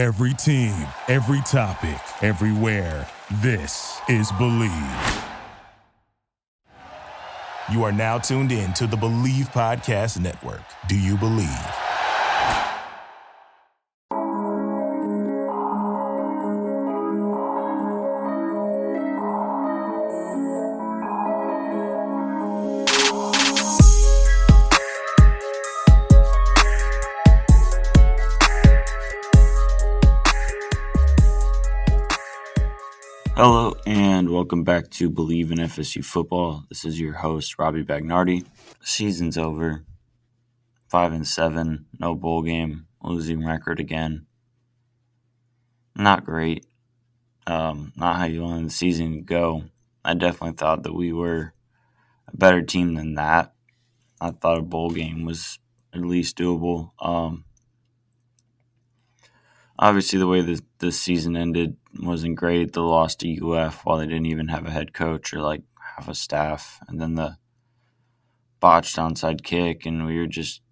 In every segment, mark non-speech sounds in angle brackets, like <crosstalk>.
Every team, every topic, everywhere. This is Bleav. You are now tuned in to the Bleav Podcast Network. Do you believe? Welcome back to Bleav in FSU Football. This is your host Robbie Bagnardi. Season's over. Five and seven, no bowl game, losing record again. Not great. Um, not how you wanted the season to go. I definitely thought that we were a better team than that. I thought a bowl game was at least doable. Um, obviously the way this this season ended wasn't great. The loss to UF while they didn't even have a head coach or like half a staff, and then the botched onside kick, and we were just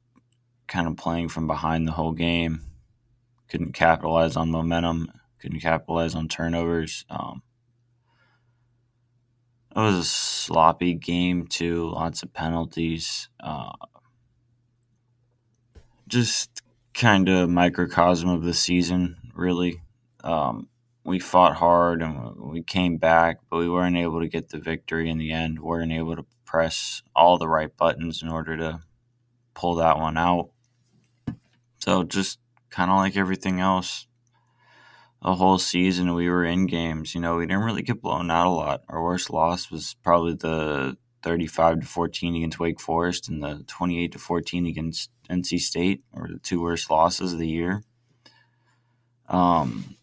kind of playing from behind the whole game. Couldn't capitalize on momentum. Couldn't capitalize on turnovers. Um, it was a sloppy game too. Lots of penalties. Uh, just kind of microcosm of the season, really. Um, we fought hard and we came back, but we weren't able to get the victory in the end. We weren't able to press all the right buttons in order to pull that one out. So just kind of like everything else, the whole season we were in games. You know, we didn't really get blown out a lot. Our worst loss was probably the 35 to 14 against Wake Forest and the 28 to 14 against NC State, or the two worst losses of the year. Um,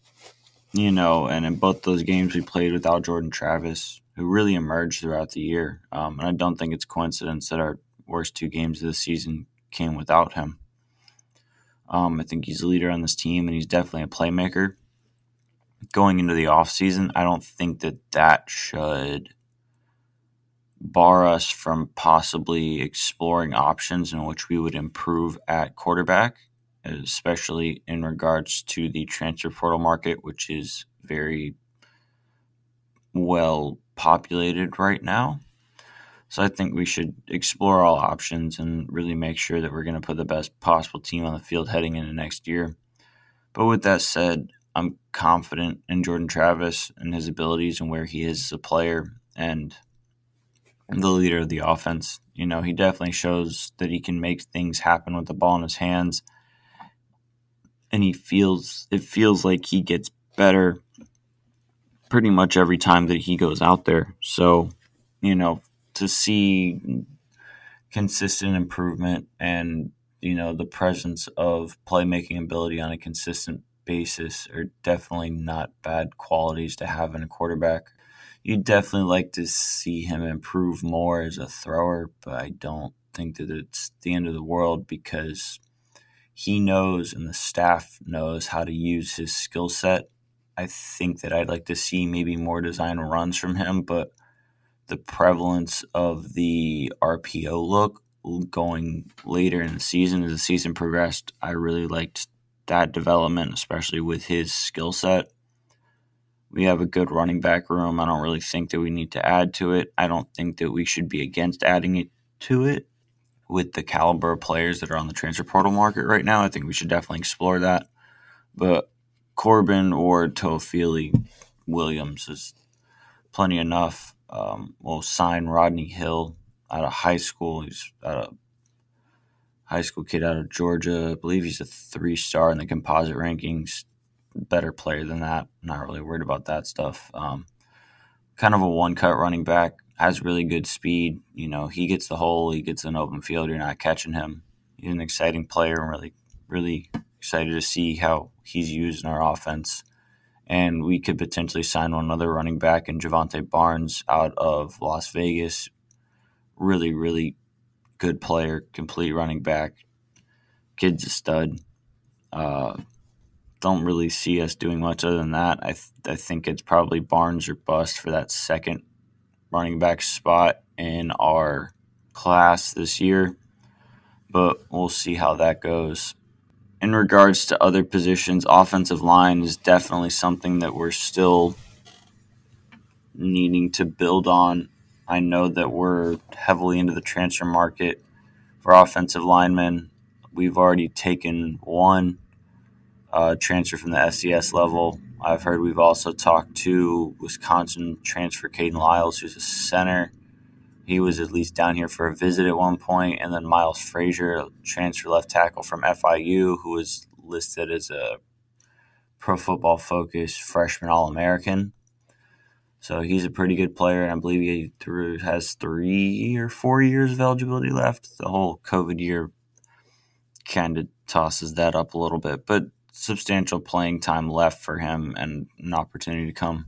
you know, and in both those games we played without Jordan Travis, who really emerged throughout the year. Um, and I don't think it's coincidence that our worst two games of the season came without him. Um, I think he's a leader on this team, and he's definitely a playmaker. Going into the offseason, I don't think that that should bar us from possibly exploring options in which we would improve at quarterback, especially in regards to the transfer portal market, which is very well populated right now. So I think we should explore all options and really make sure that we're going to put the best possible team on the field heading into next year. But with that said, I'm confident in Jordan Travis and his abilities and where he is as a player. And the leader of the offense. You know, he definitely shows that he can make things happen with the ball in his hands. And he feels it feels like he gets better pretty much every time that he goes out there. So, you know, to see consistent improvement and, you know, the presence of playmaking ability on a consistent basis are definitely not bad qualities to have in a quarterback you'd definitely like to see him improve more as a thrower, but I don't think that it's the end of the world because he knows and the staff knows how to use his skill set. I think that I'd like to see maybe more design runs from him, but the prevalence of the RPO look going later in the season as the season progressed, I really liked that development, especially with his skill set. We have a good running back room. I don't really think that we need to add to it. I don't think that we should be against adding it to it with the caliber of players that are on the transfer portal market right now. I think we should definitely explore that. But Corbin or Toafili Williams is plenty enough. Um, we'll sign Rodney Hill out of high school. He's of high school kid out of Georgia. I believe he's a three star in the composite rankings better player than that. not really worried about that stuff. Um, kind of a one cut running back, has really good speed. You know, he gets the hole, he gets an open field, you're not catching him. He's an exciting player and really, really excited to see how he's used in our offense. And we could potentially sign one other running back in Jovantae Barnes out of Las Vegas. Really, really good player, complete running back. Kid's a stud. Uh, don't really see us doing much other than that. I, th- I think it's probably Barnes or bust for that second running back spot in our class this year, but we'll see how that goes. in regards to other positions, offensive line is definitely something that we're still needing to build on. I know that we're heavily into the transfer market for offensive linemen. We've already taken one uh, transfer from the FCS level. I've heard we've also talked to Wisconsin transfer Kayden Lyles, who's a center. He was at least down here for a visit at one point, and then Miles Frazier, transfer left tackle from FIU, who was listed as a Pro Football Focus freshman All American. So he's a pretty good player, and I believe he through, has three or four years of eligibility left. The whole COVID year kind of tosses that up a little bit, but substantial playing time left for him and an opportunity to come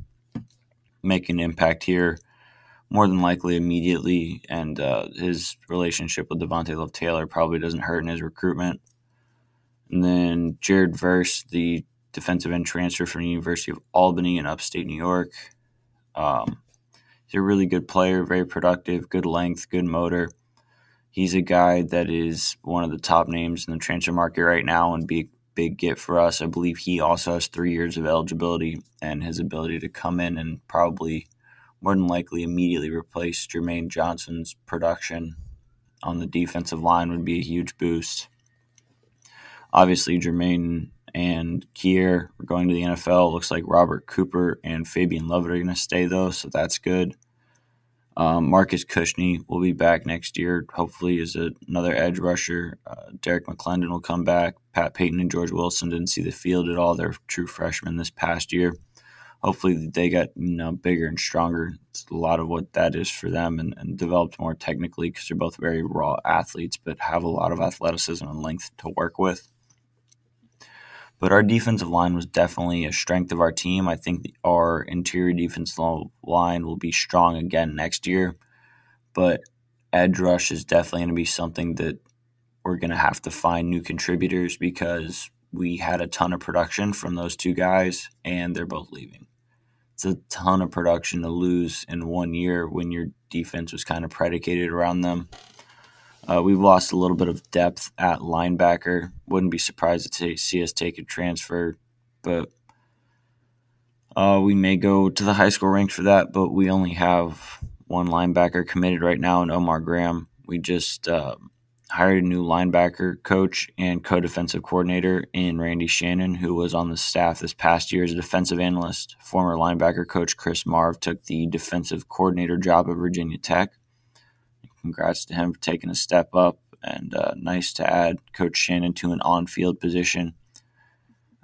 make an impact here more than likely immediately. And uh, his relationship with Devontae Love Taylor probably doesn't hurt in his recruitment. And then Jared Verse, the defensive end transfer from the University of Albany in upstate New York. Um, he's a really good player, very productive, good length, good motor. He's a guy that is one of the top names in the transfer market right now and be big get for us. I believe he also has three years of eligibility and his ability to come in and probably more than likely immediately replace Jermaine Johnson's production on the defensive line would be a huge boost. Obviously, Jermaine and Keir are going to the NFL. Looks like Robert Cooper and Fabian Lovett are going to stay, though, so that's good. Um, Marcus Cushney will be back next year, hopefully, as a, another edge rusher. Uh, Derrick McLendon will come back. Pat Payton and George Wilson didn't see the field at all. They're true freshmen this past year hopefully they got you know bigger and stronger. It's a lot of what that is for them, and, and developed more technically because they're both very raw athletes, but have a lot of athleticism and length to work with. But our defensive line was definitely a strength of our team. I think our interior defensive line will be strong again next year, but edge rush is definitely going to be something that we're going to have to find new contributors because we had a ton of production from those two guys, and they're both leaving it's a ton of production to lose in one year when your defense was kind of predicated around them. Uh, we've lost a little bit of depth at linebacker. Wouldn't be surprised to see us take a transfer, but uh, we may go to the high school ranks for that. But we only have one linebacker committed right now in Omar Graham. We just uh, hired a new linebacker coach and co-defensive coordinator in Randy Shannon, who was on the staff this past year as a defensive analyst. Former linebacker coach Chris Marve took the defensive coordinator job at Virginia Tech. Congrats to him for taking a step up, and uh, nice to add Coach Shannon to an on-field position.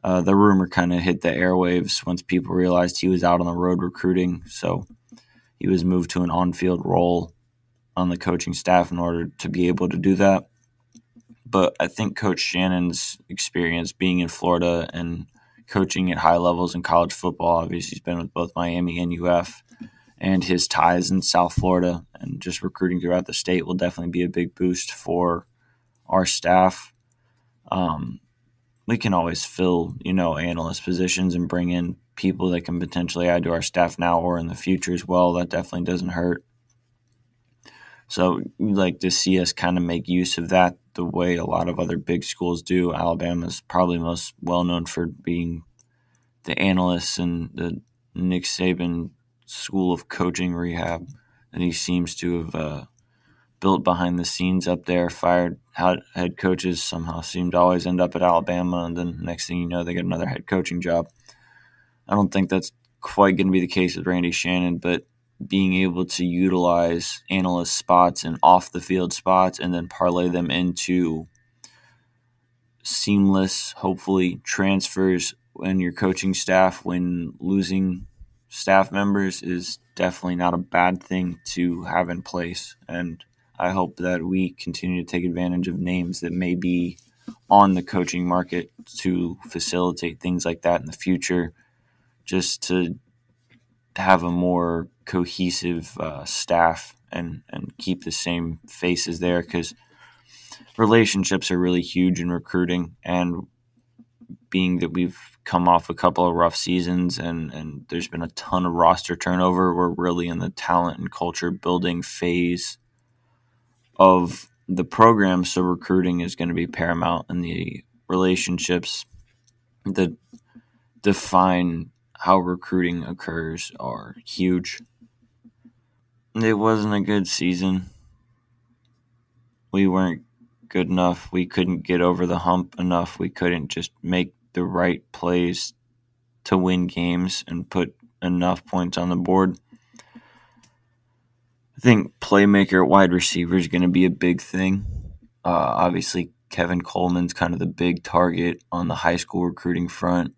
Uh, the rumor kind of hit the airwaves once people realized he was out on the road recruiting, so he was moved to an on-field role on the coaching staff in order to be able to do that. But I think Coach Shannon's experience being in Florida and coaching at high levels in college football, obviously, he's been with both Miami and UF, and his ties in South Florida and just recruiting throughout the state will definitely be a big boost for our staff. Um, we can always fill, you know, analyst positions and bring in people that can potentially add to our staff now or in the future as well. That definitely doesn't hurt. So you like to see us kind of make use of that the way a lot of other big schools do. Alabama is probably most well known for being the analysts and the Nick Saban school of coaching rehab that he seems to have uh, built behind the scenes up there. Fired head coaches somehow seem to always end up at Alabama, and then next thing you know, they get another head coaching job. I don't think that's quite going to be the case with Randy Shannon, but being able to utilize analyst spots and off the field spots and then parlay them into seamless, hopefully, transfers when your coaching staff when losing staff members is definitely not a bad thing to have in place. And I hope that we continue to take advantage of names that may be on the coaching market to facilitate things like that in the future, just to have a more cohesive uh, staff and and keep the same faces there because relationships are really huge in recruiting and being that we've come off a couple of rough seasons and and there's been a ton of roster turnover we're really in the talent and culture building phase of the program so recruiting is going to be paramount in the relationships that define how recruiting occurs are huge. It wasn't a good season. We weren't good enough. We couldn't get over the hump enough. We couldn't just make the right plays to win games and put enough points on the board. I think playmaker wide receiver is going to be a big thing. Uh, obviously, Kevin Coleman's kind of the big target on the high school recruiting front.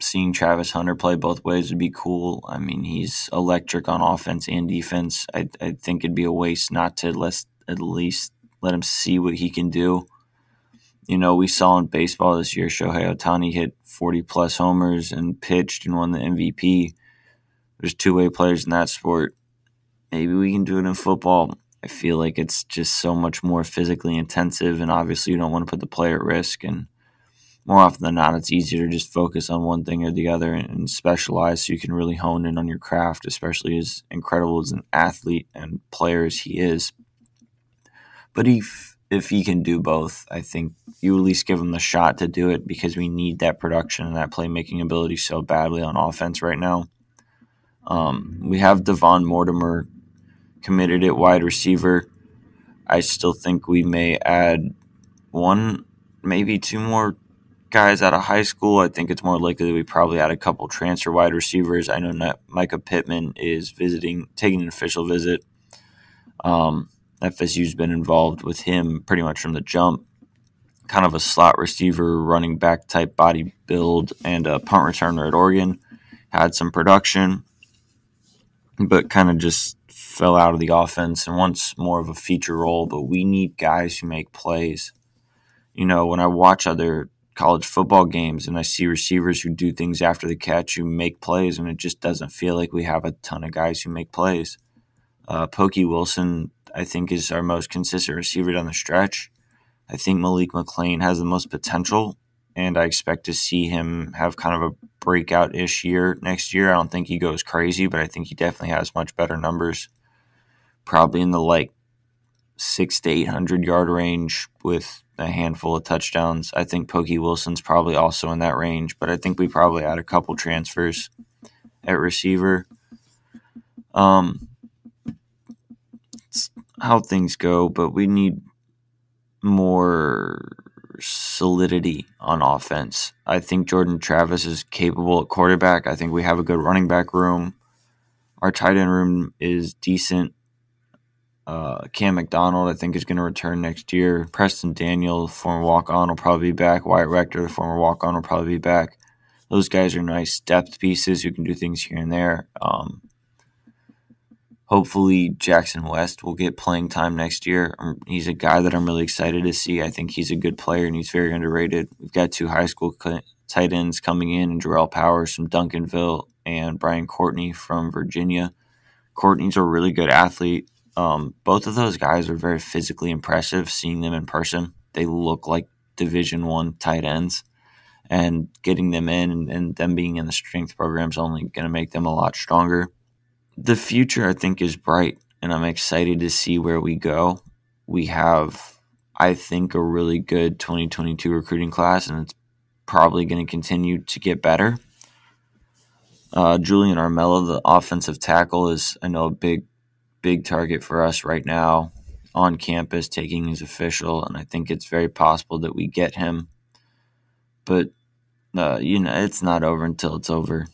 Seeing Travis Hunter play both ways would be cool. I mean, he's electric on offense and defense. I, I think it'd be a waste not to let, at least let him see what he can do. You know, we saw in baseball this year, Shohei Ohtani hit 40 plus homers and pitched and won the MVP. There's two way players in that sport. Maybe we can do it in football. I feel like it's just so much more physically intensive, and obviously, you don't want to put the player at risk. And more often than not, it's easier to just focus on one thing or the other and specialize so you can really hone in on your craft, especially as incredible as an athlete and player as he is. But if if he can do both, I think you at least give him the shot to do it because we need that production and that playmaking ability so badly on offense right now. Um, we have Devon Mortimer committed at wide receiver. I still think we may add one, maybe two more guys out of high school. I think it's more likely that we probably add a couple transfer wide receivers. I know Mycah Pittman is visiting, taking an official visit. Um, FSU's been involved with him pretty much from the jump. Kind of a slot receiver, running back type body build, and a punt returner at Oregon. Had some production, but kind of just fell out of the offense and wants more of a feature role. But we need guys who make plays. You know, when I watch other college football games and I see receivers who do things after the catch, who make plays, and it just doesn't feel like we have a ton of guys who make plays. Uh, Pokey Wilson I think is our most consistent receiver down the stretch. I think Malik McClain has the most potential, and I expect to see him have kind of a breakout ish year next year. I don't think he goes crazy, but I think he definitely has much better numbers. Probably in the like six to eight hundred yard range with a handful of touchdowns. I think Pokey Wilson's probably also in that range, but I think we probably had a couple transfers at receiver. Um, how things go, but we need more solidity on offense. I think Jordan Travis is capable at quarterback. I think we have a good running back room. Our tight end room is decent. Uh, Cam McDonald, I think, is going to return next year. Preston Daniel, former walk on, will probably be back. Wyatt Rector, the former walk on, will probably be back. Those guys are nice depth pieces who can do things here and there. Um, hopefully Jackson West will get playing time next year. Um, he's a guy that I'm really excited to see. I think he's a good player and he's very underrated. We've got two high school tight ends coming in, and Jarrell Powers from Duncanville and Brian Courtney from Virginia. Courtney's a really good athlete. Um, both of those guys are very physically impressive. Seeing them in person, they look like Division One tight ends, and getting them in and, and them being in the strength program is only going to make them a lot stronger the future, I think, is bright, and I'm excited to see where we go. We have, I think, a really good 2022 recruiting class, and it's probably going to continue to get better. Uh, Julian Armella, the offensive tackle, is I know a big, big target for us right now on campus, taking his official, and I think it's very possible that we get him. But uh, you know, it's not over until it's over.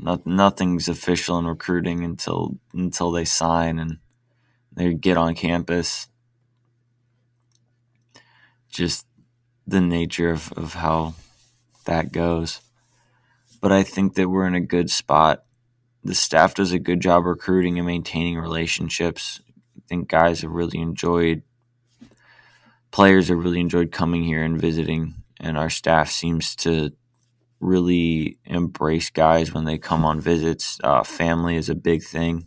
No, nothing's official in recruiting until until they sign and they get on campus. Just the nature of, of how that goes. But I think that we're in a good spot. The staff does a good job recruiting and maintaining relationships. I think guys have really enjoyed players have really enjoyed coming here and visiting and our staff seems to really embrace guys when they come on visits. Uh, family is a big thing,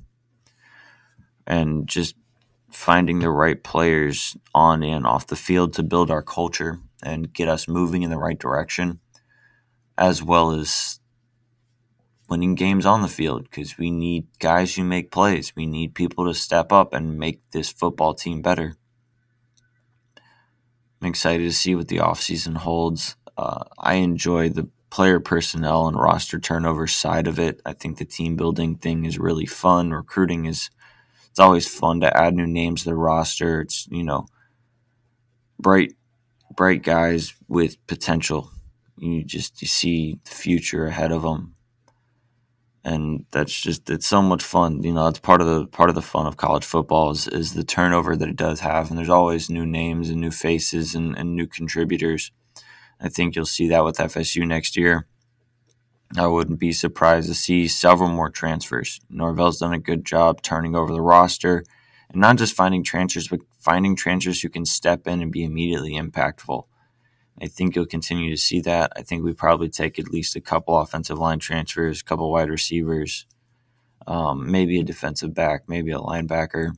and just finding the right players on and off the field to build our culture and get us moving in the right direction, as well as winning games on the field because we need guys who make plays. We need people to step up and make this football team better. I'm excited to see what the offseason holds. Uh, I enjoy the player personnel and roster turnover side of it. I think the team building thing is really fun. Recruiting is it's always fun to add new names to the roster. It's you know bright bright guys with potential. You just you see the future ahead of them, and that's just it's so much fun. You know, that's part of the part of the fun of college football is, is the turnover that it does have, and there's always new names and new faces and, and new contributors. I think you'll see that with FSU next year. I wouldn't be surprised to see several more transfers. Norvell's done a good job turning over the roster and not just finding transfers, but finding transfers who can step in and be immediately impactful. I think you'll continue to see that. I think we probably take at least a couple offensive line transfers, a couple wide receivers, um, maybe a defensive back, maybe a linebacker.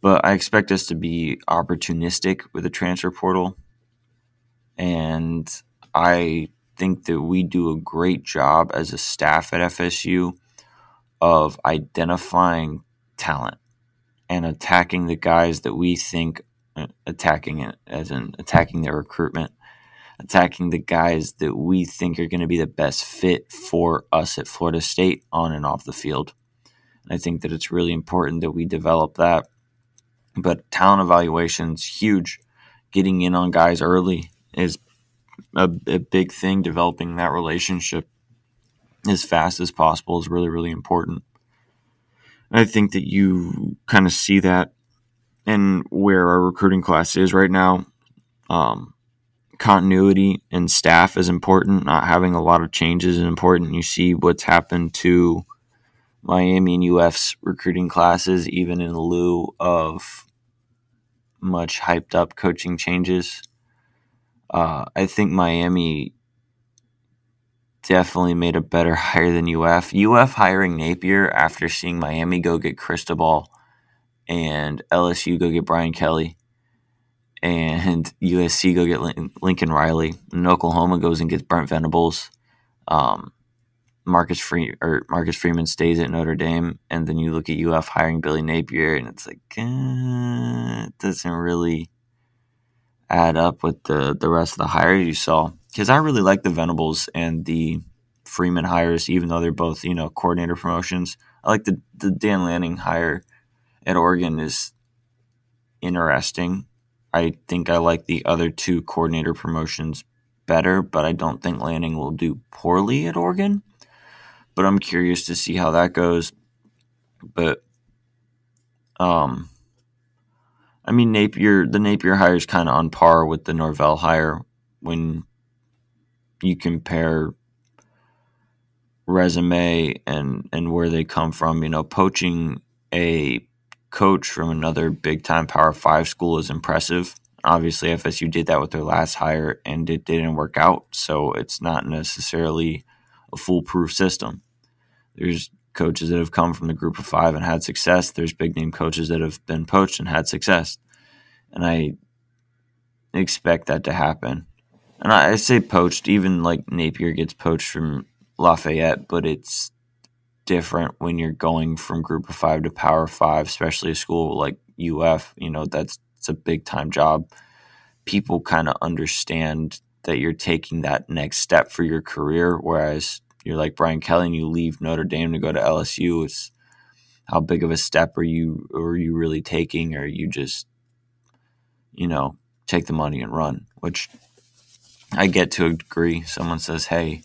But I expect us to be opportunistic with the transfer portal. And I think that we do a great job as a staff at FSU of identifying talent and attacking the guys that we think uh, attacking it as in attacking their recruitment attacking the guys that we think are going to be the best fit for us at Florida State on and off the field. And I think that it's really important that we develop that. But talent evaluations huge. Getting in on guys early is a, a big thing. Developing that relationship as fast as possible is really, really important. I think that you kind of see that in where our recruiting class is right now. Um, continuity and staff is important. Not having a lot of changes is important. You see what's happened to Miami and UF's recruiting classes, even in lieu of much hyped up coaching changes. Uh, I think Miami definitely made a better <laughs> hire than UF. UF hiring Napier after seeing Miami go get Cristobal and LSU go get Brian Kelly and <laughs> USC go get Lincoln Riley and Oklahoma goes and gets Brent Venables. Um, Marcus Free or Marcus Freeman stays at Notre Dame, and then you look at UF hiring Billy Napier, and it's like eh, it doesn't really add up with the the rest of the hires you saw because I really like the Venables and the Freeman hires, even though they're both you know coordinator promotions. I like the the Dan Lanning hire at Oregon is interesting. I think I like the other two coordinator promotions better, but I don't think Lanning will do poorly at Oregon. But I'm curious to see how that goes. But um I mean Napier the Napier hire is kind of on par with the Norvell hire when you compare resume and and where they come from. You know, poaching a coach from another big time Power Five school is impressive. Obviously, FSU did that with their last hire, and it didn't work out. So it's not necessarily a foolproof system. There's coaches that have come from the group of five and had success. There's big name coaches that have been poached and had success. And I expect that to happen and I, I say poached. Even like Napier gets poached from Lafayette, but it's different when you're going from Group of Five to Power Five, especially a school like UF. You know that's it's a big time job. People kind of understand that you're taking that next step for your career, whereas you're like Brian Kelly and you leave Notre Dame to go to LSU. It's how big of a step are you are you really taking, or you just you know take the money and run, which I get to a degree. Someone says, "Hey,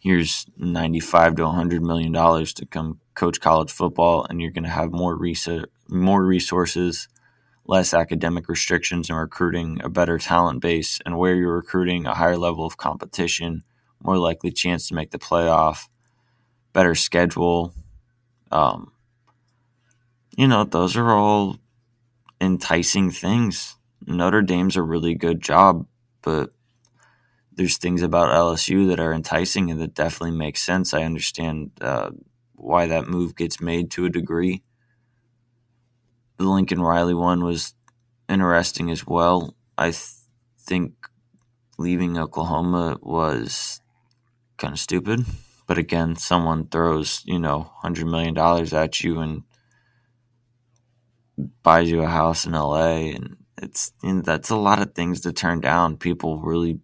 here's 95 to 100 million dollars to come coach college football and you're going to have more research, more resources, less academic restrictions and recruiting, a better talent base and where you're recruiting a higher level of competition, more likely chance to make the playoff, better schedule. Um, you know, those are all enticing things. Notre Dame's a really good job, but there's things about LSU that are enticing and that definitely make sense. I understand uh, why that move gets made to a degree. The Lincoln Riley one was interesting as well. I th- think leaving Oklahoma was kind of stupid. But again, someone throws, you know, $100 million at you and buys you a house in LA and it's you know, that's a lot of things to turn down. People really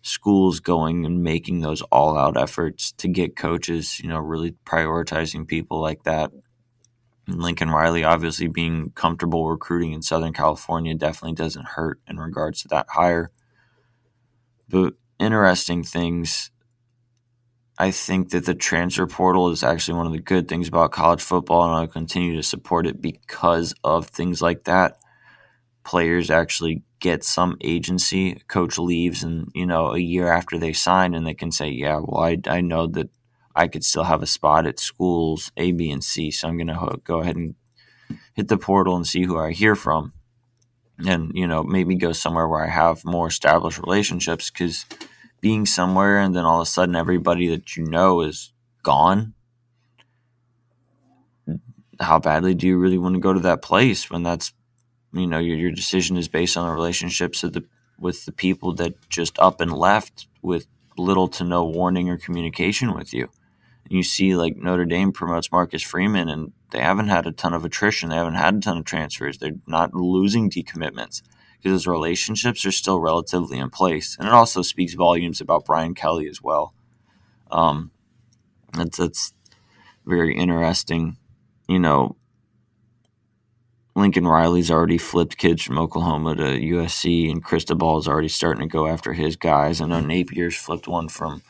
schools going and making those all out efforts to get coaches, you know, really prioritizing people like that. Lincoln Riley obviously being comfortable recruiting in Southern California definitely doesn't hurt in regards to that hire. But interesting things I think that the transfer portal is actually one of the good things about college football, and I'll continue to support it because of things like that. Players actually get some agency. Coach leaves, and you know, a year after they sign, and they can say, "Yeah, well, I, I know that I could still have a spot at schools A, B, and C, so I'm going to go ahead and hit the portal and see who I hear from, and you know, maybe go somewhere where I have more established relationships because." Being somewhere and then all of a sudden everybody that you know is gone how badly do you really want to go to that place when that's you know your, your decision is based on the relationships of the with the people that just up and left with little to no warning or communication with you? And you see like Notre Dame promotes Marcus Freeman and they haven't had a ton of attrition they haven't had a ton of transfers they're not losing decommitments because his relationships are still relatively in place. And it also speaks volumes about Brian Kelly as well. Um, that's, very interesting. You know, Lincoln Riley's already flipped kids from Oklahoma to USC, and Cristobal is already starting to go after his guys. I know Napier's flipped one from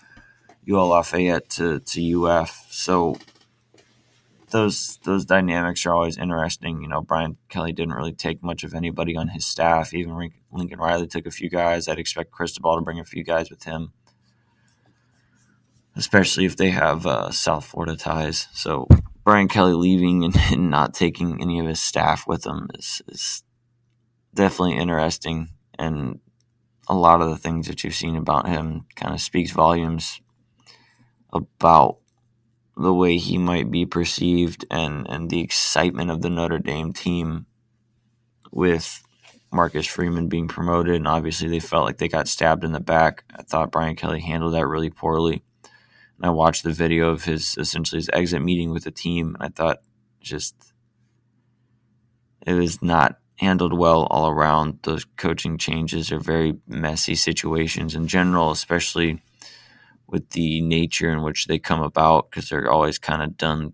UL Lafayette to, to UF. So those those dynamics are always interesting. You know, Brian Kelly didn't really take much of anybody on his staff. Even Lincoln Riley took a few guys. I'd expect Cristobal to bring a few guys with him, especially if they have uh, South Florida ties. So Brian Kelly leaving and, <laughs> and, not taking any of his staff with him is, is definitely interesting. And a lot of the things that you've seen about him kind of speaks volumes about the way he might be perceived and, and the excitement of the Notre Dame team with Marcus Freeman being promoted. And obviously, they felt like they got stabbed in the back. I thought Brian Kelly handled that really poorly. And I watched the video of his essentially his exit meeting with the team, and I thought just it was not handled well all around. Those coaching changes are very messy situations in general, especially with the nature in which they come about because they're always kind of done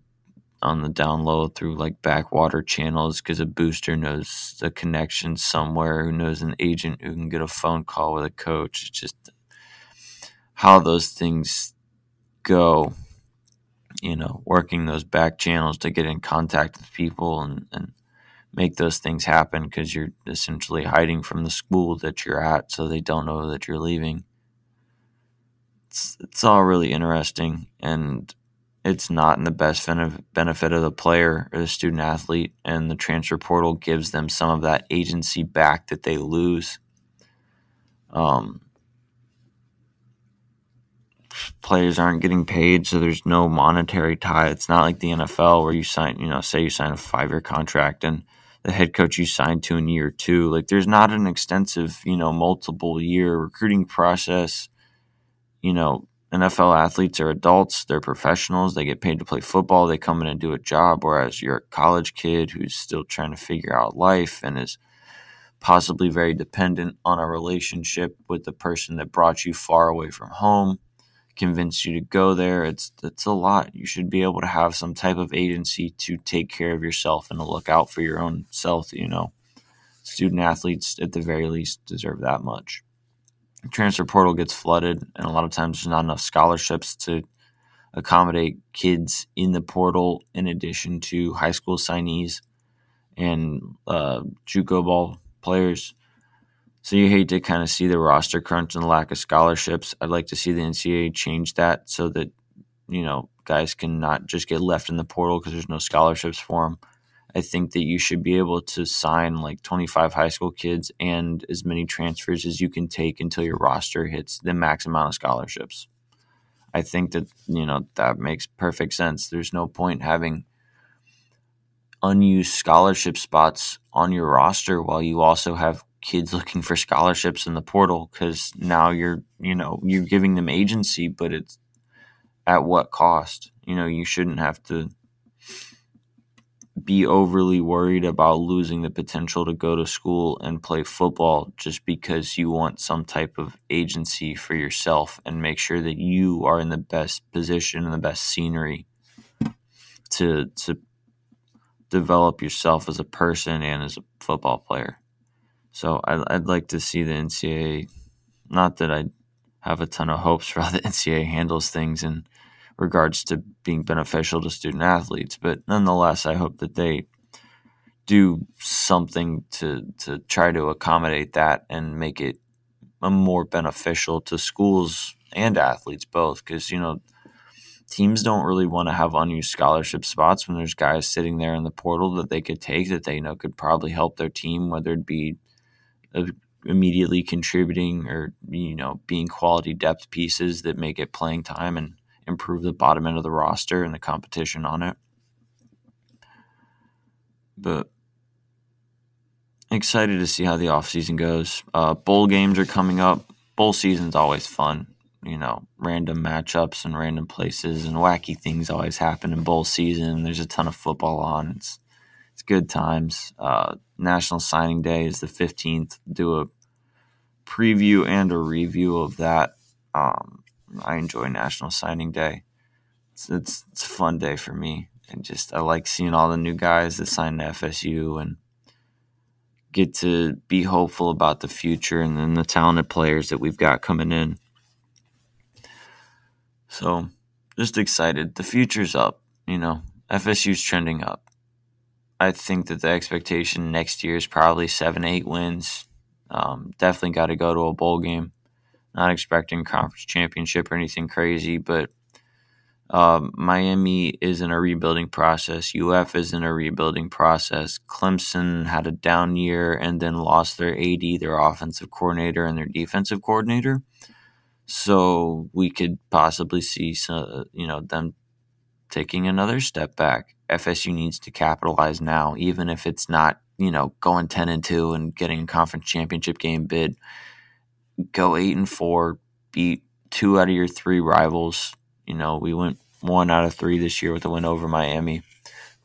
on the down low through like backwater channels because a booster knows the connection somewhere who knows an agent who can get a phone call with a coach. It's just how those things go you know working those back channels to get in contact with people and, and make those things happen because you're essentially hiding from the school that you're at so they don't know that you're leaving it's it's all really interesting and it's not in the best benefit of the player or the student athlete and the transfer portal gives them some of that agency back that they lose. Um, players aren't getting paid so there's no monetary tie. It's not like the NFL where you sign you know say you sign a 5 year contract and the head coach you signed to in year 2 like there's not an extensive you know multiple year recruiting process you know, NFL athletes are adults, they're professionals, they get paid to play football, they come in and do a job. Whereas you're a college kid who's still trying to figure out life and is possibly very dependent on a relationship with the person that brought you far away from home, convinced you to go there. It's it's a lot. You should be able to have some type of agency to take care of yourself and to look out for your own self, you know. Student athletes at the very least deserve that much transfer portal gets flooded, and a lot of times there's not enough scholarships to accommodate kids in the portal in addition to high school signees and uh, JUCO ball players. So you hate to kind of see the roster crunch and the lack of scholarships. I'd like to see the NCAA change that so that you know guys can not just get left in the portal because there's no scholarships for them. I think that you should be able to sign like 25 high school kids and as many transfers as you can take until your roster hits the max amount of scholarships. I think that, you know, that makes perfect sense. There's no point having unused scholarship spots on your roster while you also have kids <laughs> looking for scholarships in the portal because now you're, you know, you're giving them agency, but it's at what cost? You know, you shouldn't have to be overly worried about losing the potential to go to school and play football just because you want some type of agency for yourself and make sure that you are in the best position and the best scenery to to develop yourself as a person and as a football player. So I, I'd like to see the NCAA. Not that I have a ton of hopes for how the <laughs> NCAA handles things in regards to being beneficial to student athletes, but nonetheless, I hope that they do something to to try to accommodate that and make it more beneficial to schools and athletes both. Because you know teams don't really want to have unused scholarship spots when there's guys sitting there in the portal that they could take that they know could probably help their team, whether it be immediately contributing or you know being quality depth pieces that make it playing time and improve the bottom end of the roster and the competition on it. But excited to see how the offseason goes. Uh, bowl games are coming up. Bowl season's always fun you know, random matchups and random places and wacky things always happen in bowl season. There's a ton of football on. It's it's good times. Uh, National Signing Day is the 15th. Do a preview and a review of that. Um, I enjoy National Signing Day. It's, it's, it's a fun day for me, and just I like seeing all the new guys that sign to FSU and get to be hopeful about the future and then the talented players that we've got coming in. So just excited. The future's up, you know. FSU's trending up. I think that the expectation next year is probably seven, eight wins. Um, definitely got to go to a bowl game. Not expecting conference championship or anything crazy, but um, Miami is in a rebuilding process. UF is in a rebuilding process. Clemson had a down year and then lost their AD, their offensive coordinator, and their defensive coordinator. So we could possibly see some, you know, them taking another step back. FSU needs to capitalize now, even if it's not, you know, going ten and two and getting a conference championship game bid. Go eight and four, beat two out of your three rivals. You know, we went one out of three this year with a win over Miami.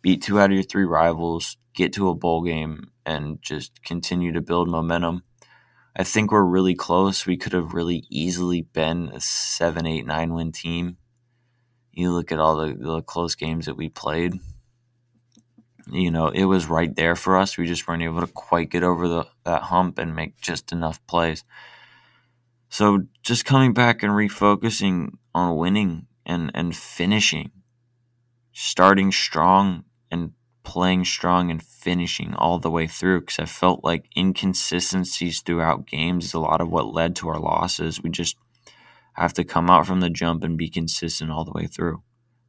Beat two out of your three rivals, get to a bowl game, and just continue to build momentum I think we're really close. We could have really easily been a seven, eight, nine win team. You look at all the, the close games that we played. You know, it was right there for us. We just weren't able to quite get over the that hump and make just enough plays. So just coming back and refocusing on winning and, and finishing, starting strong and playing strong and finishing all the way through because I felt like inconsistencies throughout games is a lot of what led to our losses. We just have to come out from the jump and be consistent all the way through.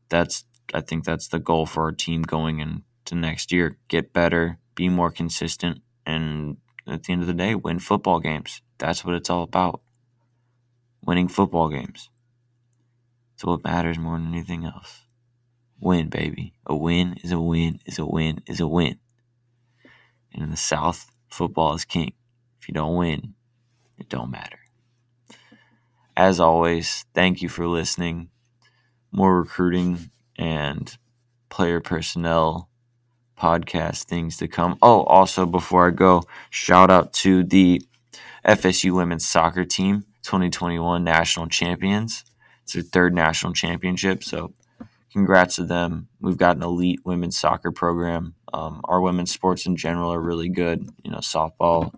That's I think that's the goal for our team going into next year. Get better, be more consistent, and at the end of the day, win football games. That's what it's all about. Winning football games. It's what matters more than anything else. Win, baby. A win is a win is a win is a win. And in the South, football is king. If you don't win, it don't matter. As always, thank you for listening. More recruiting and player personnel podcast things to come. Oh, also before I go, shout out to the FSU women's soccer team, 2021 national champions. It's their third national championship, so congrats to them. We've got an elite women's soccer program. Um, our women's sports in general are really good. You know, softball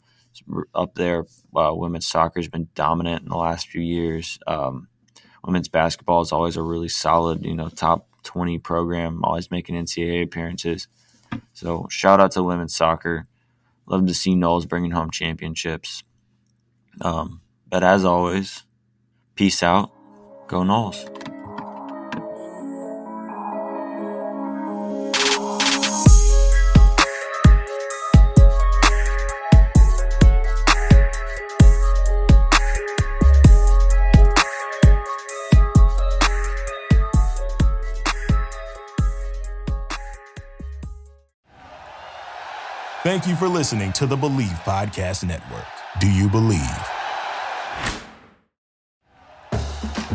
up there. Uh, women's soccer has been dominant in the last few years. Um, women's basketball is always a really solid, you know, top 20 program, always making NCAA appearances. So shout out to women's soccer. Love to see Noles bringing home championships. Um, but as always, peace out. Go Noles. Thank you for listening to the Bleav Podcast Network. Do you believe?